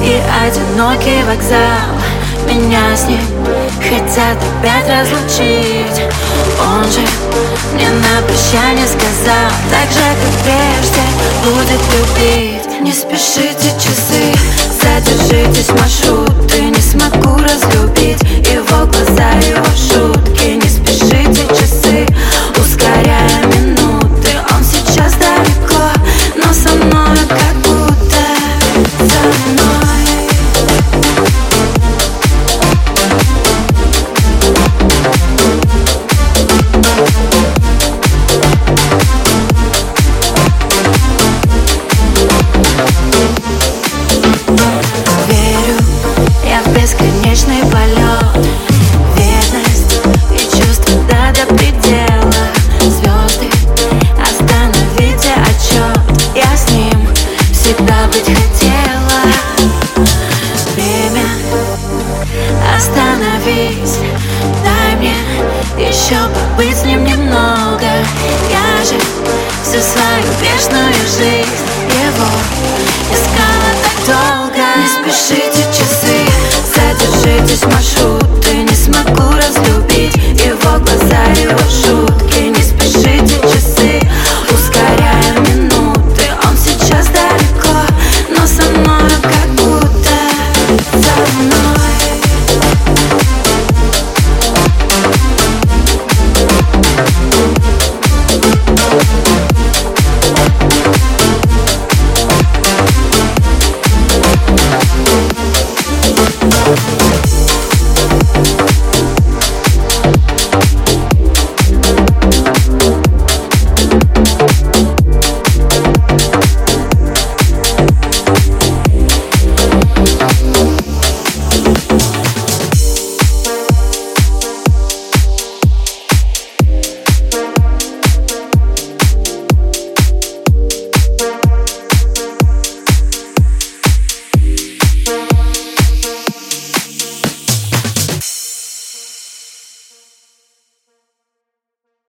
И одинокий вокзал Меня с ним хотят опять разлучить. Он же мне на прощание сказал Так же, как прежде, будет любить. Не спешите часы, задержитесь маршруты Не смогу разлюбить его глаза, его шутки остановись. Дай мне еще побыть с ним немного. Я же всю свою грешную жизнь Здесь маршрут, и не смогу разлюбить. Его глаза, его шут